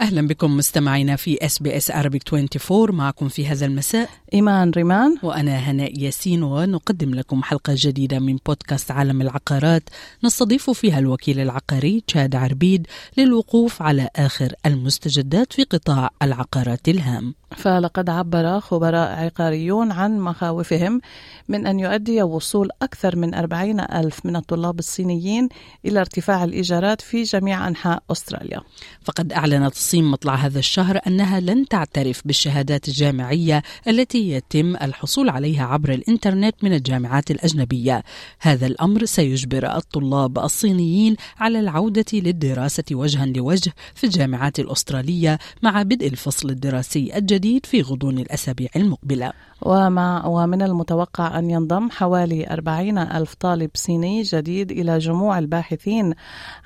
أهلا بكم مستمعينا في اس بي اس Arabic 24 معكم في هذا المساء إيمان ريمان. وأنا هناء ياسين ونقدم لكم حلقة جديدة من بودكاست عالم العقارات. نستضيف فيها الوكيل العقاري تشاد عربيد للوقوف على آخر المستجدات في قطاع العقارات الهام. فلقد عبر خبراء عقاريون عن مخاوفهم من أن يؤدي وصول أكثر من 40 ألف من الطلاب الصينيين إلى ارتفاع الإيجارات في جميع أنحاء أستراليا. فقد أعلنت الصين مطلع هذا الشهر أنها لن تعترف بالشهادات الجامعية التي يتم الحصول عليها عبر الإنترنت من الجامعات الأجنبية. هذا الأمر سيجبر الطلاب الصينيين على العودة للدراسة وجها لوجه في الجامعات الأسترالية مع بدء الفصل الدراسي الجديد في غضون الأسابيع المقبلة. ومع ومن المتوقع أن ينضم حوالي 40 ألف طالب صيني جديد إلى جموع الباحثين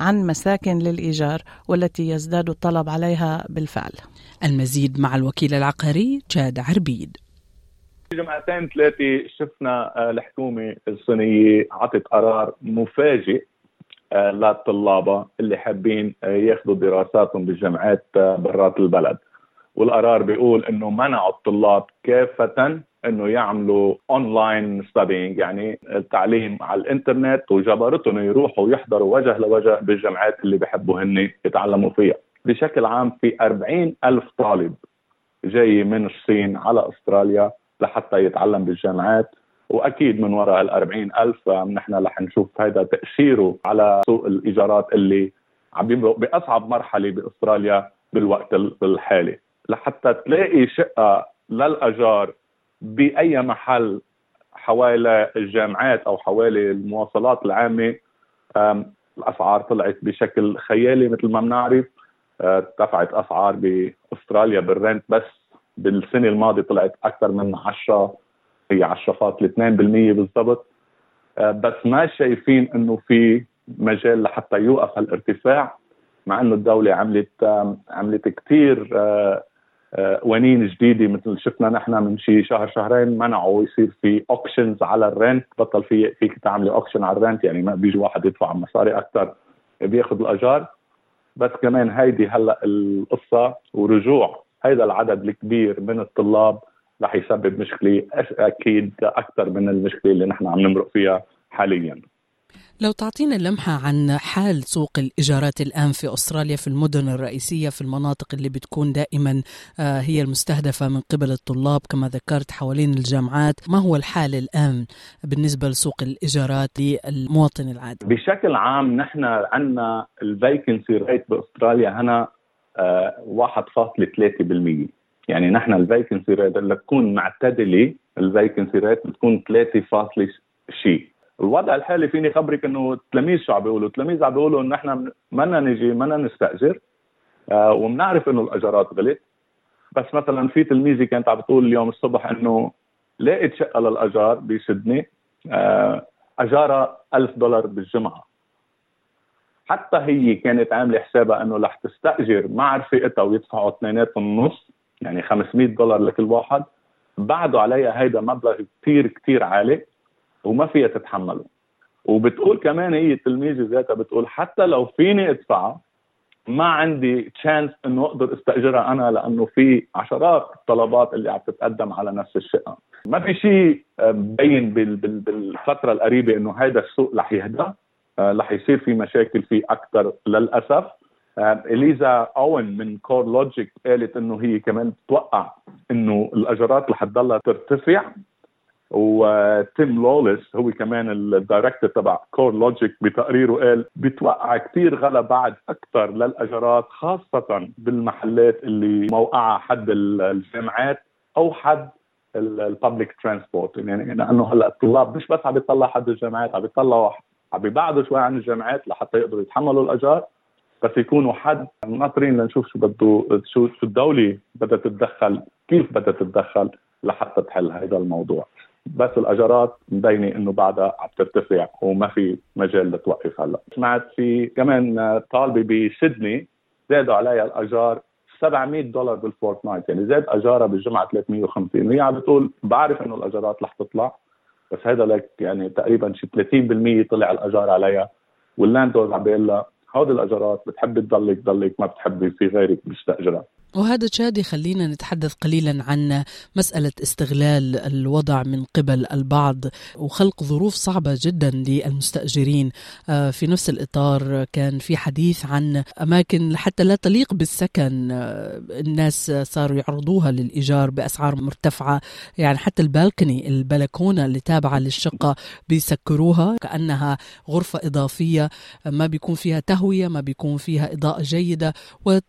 عن مساكن للإيجار والتي يزداد الطلب عليها بالفعل. المزيد مع الوكيل العقاري تشاد عربيد. جمعتين ثلاثة شفنا آه، الحكومة الصينية عطت قرار مفاجئ آه، للطلابة اللي حابين آه، ياخذوا دراساتهم بالجامعات برات البلد. والقرار بيقول إنه منعوا الطلاب كافة إنه يعملوا online studying يعني التعليم على الإنترنت وجبرتهم يروحوا يحضروا وجه لوجه بالجامعات اللي بحبوا هن يتعلموا فيها. بشكل عام في 40 ألف طالب جاي من الصين على أستراليا لحتى يتعلم بالجامعات. وأكيد من وراء ال 40 ألف نحن رح نشوف هذا تأثيره على سوق الإيجارات اللي عم بأصعب مرحلة بأستراليا بالوقت الحالي لحتى تلاقي شقة للأجار بأي محل حوالي الجامعات أو حوالي المواصلات العامة الأسعار طلعت بشكل خيالي مثل ما بنعرف. ارتفعت أسعار بأستراليا بال rent بس بالسنة الماضية طلعت أكثر من 10 هي 10.2% بالضبط. بس ما شايفين إنه في مجال لحتى يوقف الارتفاع مع إنه الدولة عملت عملت كثير قوانين جديدة مثل شفنا نحن من شي شهر شهرين منعوا يصير في auctions على ال rent. بطل في فيك تعملي auction على ال rent يعني ما بيجي واحد يدفع مصاري أكثر بياخذ الأجار. بس كمان هيدي هلأ القصة ورجوع هيدا العدد الكبير من الطلاب رح يسبب مشكلة أكيد أكثر من المشكلة اللي نحن عم نمرق فيها حاليا. لو تعطينا لمحة عن حال سوق الإيجارات الآن في أستراليا في المدن الرئيسية في المناطق اللي بتكون دائما هي المستهدفة من قبل الطلاب كما ذكرت حوالين الجامعات ما هو الحال الآن بالنسبة لسوق الإيجارات للمواطن العادي؟ بشكل عام نحن عندنا ال vacancy rate بأستراليا هنا 1.3% يعني نحن ال vacancy rate لتكون معتدلة ال vacancy rate بتكون 3 شيء. الوضع الحالي فيني خبرك إنه التلاميذ شو عم بيقولوا؟ التلاميذ عم بيقولوا إنه نحن بدنا نجي بدنا نستأجر آه وبنعرف إنه الاجارات غلت بس مثلا في تلميذه كانت عم بتقول اليوم الصبح إنه لقيت شقة للأجار بسدني آه أجارها 1000 دولار بالجمعة. حتى هي كانت عاملة حسابها إنه رح تستأجر مع رفيقتها ويدفعوا اثنيناتهم نص يعني 500 دولار لكل واحد. بعده عليها هيدا مبلغ كثير كثير عالي. وما فيها تتحمله. وبتقول كمان هي التلميذه ذاتها بتقول حتى لو فيني ادفعها ما عندي تشانس إنه أقدر استأجرها أنا لأنه في عشرات الطلبات اللي عم تتقدم على نفس الشقة. ما في شيء مبين بالفترة القريبة إنه هذا السوق رح يهدى. رح يصير في مشاكل فيه أكثر للأسف. إليزا أوين من كور لوجيك قالت إنه هي كمان بتوقع إنه الاجارات رح تضلها ترتفع. وتيم لوليس هو كمان ال director تبع كور لوجيك بتقريره قال بيتوقع كثير غلا بعد أكثر للاجارات خاصة بالمحلات اللي موقعها حد الجامعات أو حد ال public transport يعني لأنه هلأ الطلاب مش بس عم بيطلع حد الجامعات عم بيطلعوا عم بيبعدوا شوي عن الجامعات لحتى يقدروا يتحملوا الأجار بس يكونوا حد ناطرين لنشوف شو بده شو شو الدولة بدها تتدخل كيف بدها تتدخل لحتى تحل هذا الموضوع. بس الأجارات مبينة إنه بعدها عم ترتفع وما في مجال لتوقف هلأ. سمعت في كمان طالبة بسيدني زادوا عليها الأجار 700 دولار بال fortnight يعني زاد أجارها بالجمعة 350 وهي عم بتقول بعرف إنه الأجارات رح تطلع بس هذا لك يعني تقريبا شي 30% طلع الأجار عليها. وال landlord عم بيقول لها هودي الأجارات بتحبي تضلك ضلك ما بتحبي في غيرك بيستأجرها. وهذا شادي خلينا نتحدث قليلا عن مسألة استغلال الوضع من قبل البعض وخلق ظروف صعبة جدا للمستأجرين. آه، في نفس الإطار كان في حديث عن أماكن حتى لا تليق بالسكن آه، الناس صاروا يعرضوها للإيجار بأسعار مرتفعة. يعني حتى البالكني البلكونة اللي تابعة للشقة بيسكروها كأنها غرفة إضافية. ما بيكون فيها تهوية ما بيكون فيها إضاءة جيدة.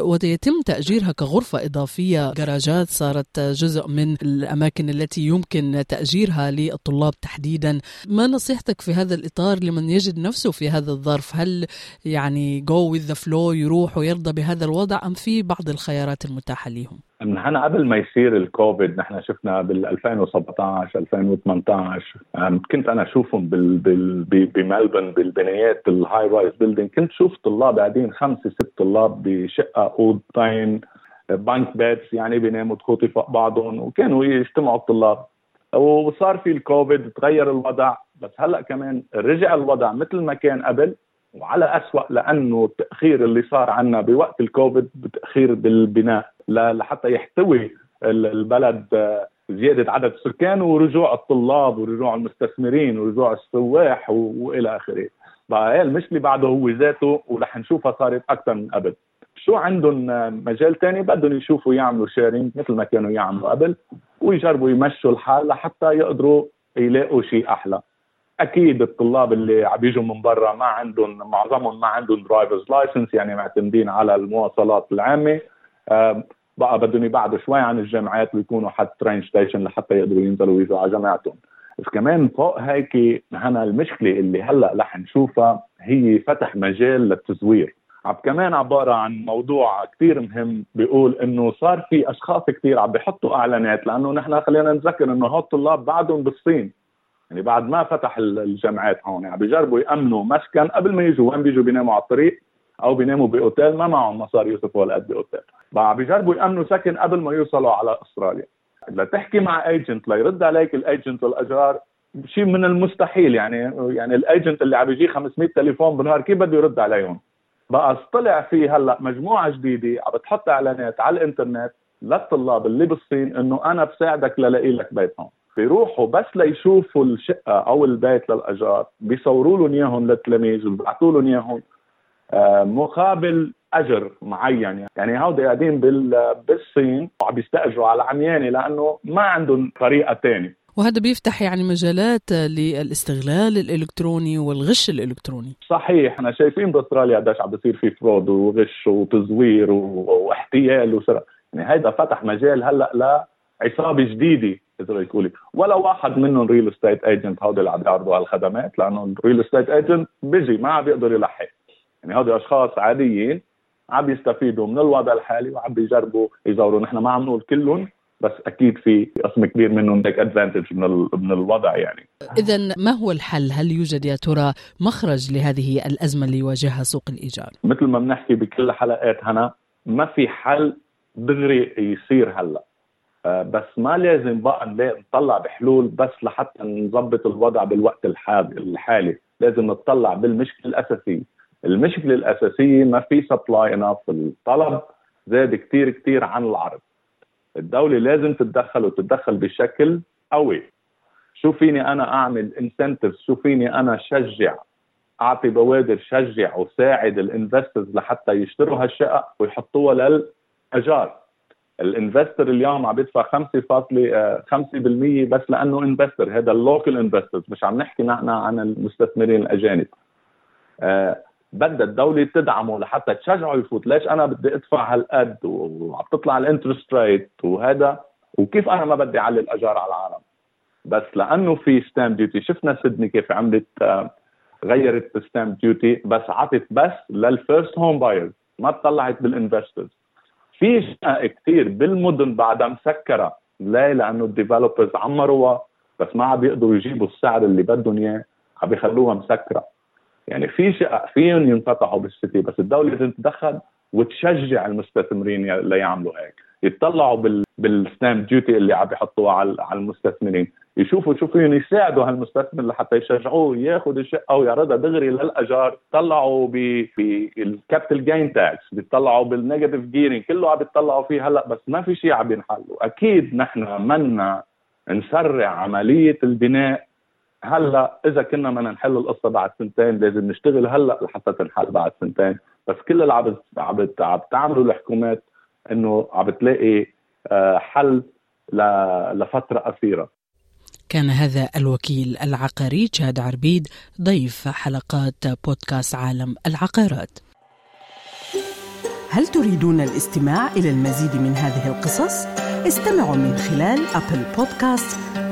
ويتم تأجيرها غرفة إضافية. جراجات صارت جزء من الأماكن التي يمكن تأجيرها للطلاب تحديدا. ما نصيحتك في هذا الإطار لمن يجد نفسه في هذا الظرف؟ هل يعني جو with the flow يروح ويرضى بهذا الوضع أم في بعض الخيارات المتاحة لهم نحن قبل ما يصير الكوفيد نحن شفنا بال 2017 2018 كنت أنا أشوفهم بال بال بملبن بالبنايات ال high rise building كنت شوف طلاب قاعدين خمسة ست طلاب بشقة أوضتين. bunk beds يعني بيناموا تخوتي فوق بعضهم وكانوا يجتمعوا الطلاب وصار في الكوفيد تغير الوضع بس هلأ كمان رجع الوضع مثل ما كان قبل وعلى أسوأ لأنه التأخير اللي صار عنا بوقت الكوفيد بتأخير بالبناء لحتى يحتوي البلد آه، زيادة عدد السكان ورجوع الطلاب ورجوع المستثمرين ورجوع السواح وإلى آخره. بقى المشكلة بعده هو ذاته ورح نشوفها صارت أكثر من قبل. شو عندهم مجال تاني؟ بدهم يشوفوا يعملوا شيرنج مثل ما كانوا يعملوا قبل ويجربوا يمشوا الحال لحتى يقدروا يلاقوا شيء أحلى. أكيد الطلاب اللي عم يجوا من برا ما عندهم معظمهم ما عندهم drivers license يعني معتمدين على المواصلات العامة. بقى بدهم يبعدوا شوي عن الجامعات ويكونوا حد train station لحتى يقدروا ينزلوا ويجوا على جامعاتهم بس كمان فوق هيك هنا المشكلة اللي هلأ رح نشوفها هي فتح مجال للتزوير. عم كمان عبارة عن موضوع كثير مهم بيقول إنه صار في أشخاص كثير عم بيحطوا إعلانات لأنه نحن خلينا نذكر إنه هول الطلاب بعدهم بالصين. يعني بعد ما فتح الجامعات هون عم بيجربوا يأمنوا مسكن قبل ما يجوا وين بيجوا بيناموا على الطريق أو بيناموا بأوتيل ما معهم مصاري يصرفوا هالقد باوتيل عم بيجربوا يأمنوا سكن قبل ما يوصلوا على أستراليا. لتحكي مع agent ليرد عليك ال agent والاجار شيء من المستحيل. يعني يعني ال agent اللي عم يجيه 500 تليفون بالنهار كيف بده يرد عليهم؟ بقى طلع في هلأ مجموعة جديدة عم بتحط إعلانات على الإنترنت للطلاب اللي بالصين إنه أنا بساعدك للاقي لك بيت هون بيروحوا بس ليشوفوا الشقة أو البيت للأجار بيصوروا لهم إياهم للتلاميذ وبيبعثوا لهم إياهم آه، مقابل أجر معين يعني. هودي قاعدين بالصين وعم بيستاجروا على عميانه لأنه ما عندهم طريقة ثانية وهذا بيفتح يعني مجالات للاستغلال الإلكتروني والغش الإلكتروني. صحيح إحنا شايفين بأستراليا قديش عم بيصير في فرود وغش وتزوير واحتيال وسرقه يعني هيدا فتح مجال هلأ لعصابه جديدة اذا تقولي ولا واحد منهم real estate agent هودي اللي عم يعرضوا هالخدمات لأنه ال real estate agent بيجي ما عم بيقدر يلحق. يعني هودي أشخاص عاديين عم يستفيدوا من الوضع الحالي وعم بيجربوا يزوروا. نحن ما عم نقول كلهم بس أكيد في قسم كبير منهم take advantage من من الوضع يعني. اذا ما هو الحل؟ هل يوجد يا ترى مخرج لهذه الأزمة اللي يواجهها سوق الإيجار؟ مثل ما بنحكي بكل الحلقات هنا ما في حل دغري يصير هلأ. آه، بس ما لازم بقى نطلع بحلول بس لحتى نظبط الوضع بالوقت الحالي. لازم نطلع بالمشكلة الأساسية. المشكلة الأساسية ما في supply enough الطلب زاد كثير كثير عن العرض. الدولة لازم تتدخل وتتدخل بشكل قوي. شو فيني أنا أعمل incentives شو فيني أنا شجع؟ أعطي بوادر شجع وساعد ال investors لحتى يشتروا هالشقق ويحطوها للأجار. ال investor اليوم عم بيدفع 5.5% بس لأنه investor هذا ال local investors مش عم نحكي نحن عن المستثمرين الأجانب. آه، بدها الدولة تدعمه لحتى تشجعه يفوت. ليش أنا بدي أدفع هالقد وعم تطلع ال interest rate وهذا؟ وكيف أنا ما بدي أعلي الأجار على العالم؟ بس لأنه في stamp duty شفنا سيدني كيف عملت غيرت ال stamp duty بس عطت بس لل first home buyers ما طلعت بال investors في شقق كثير بالمدن بعدها مسكرة. ليه؟ لأنه ال developers عمروها بس ما عم بيقدروا يجيبوا السعر اللي بدهم إياه عم بيخلوها مسكرة. يعني في شقق فيهم ينفتحوا بال city؟ بس الدولة لازم تتدخل وتشجع المستثمرين ليعملوا هيك. يتطلعوا بال duty اللي عم بيحطوها على المستثمرين. يشوفوا شو فيهم يساعدوا هالمستثمر لحتى يشجعوه ياخذ الشقة ويعرضها دغري للأجار. طلعوا بال capital gain tax بيطلعوا بال negative gearing كله عم بيطلعوا فيه هلأ بس ما في شيء عم ينحل واكيد نحن بدنا نسرع عملية البناء هلا إذا كنا بدنا نحل القصة بعد سنتين لازم نشتغل هلا لحتى تنحل بعد سنتين. بس كل اللي عم عم تعمله الحكومات إنه عم بتلاقي آه، حل لفترة قصيرة. كان هذا الوكيل العقاري جاد عربيد ضيف حلقات بودكاست عالم العقارات. هل تريدون الاستماع إلى المزيد من هذه القصص؟ استمعوا من خلال Apple Podcast،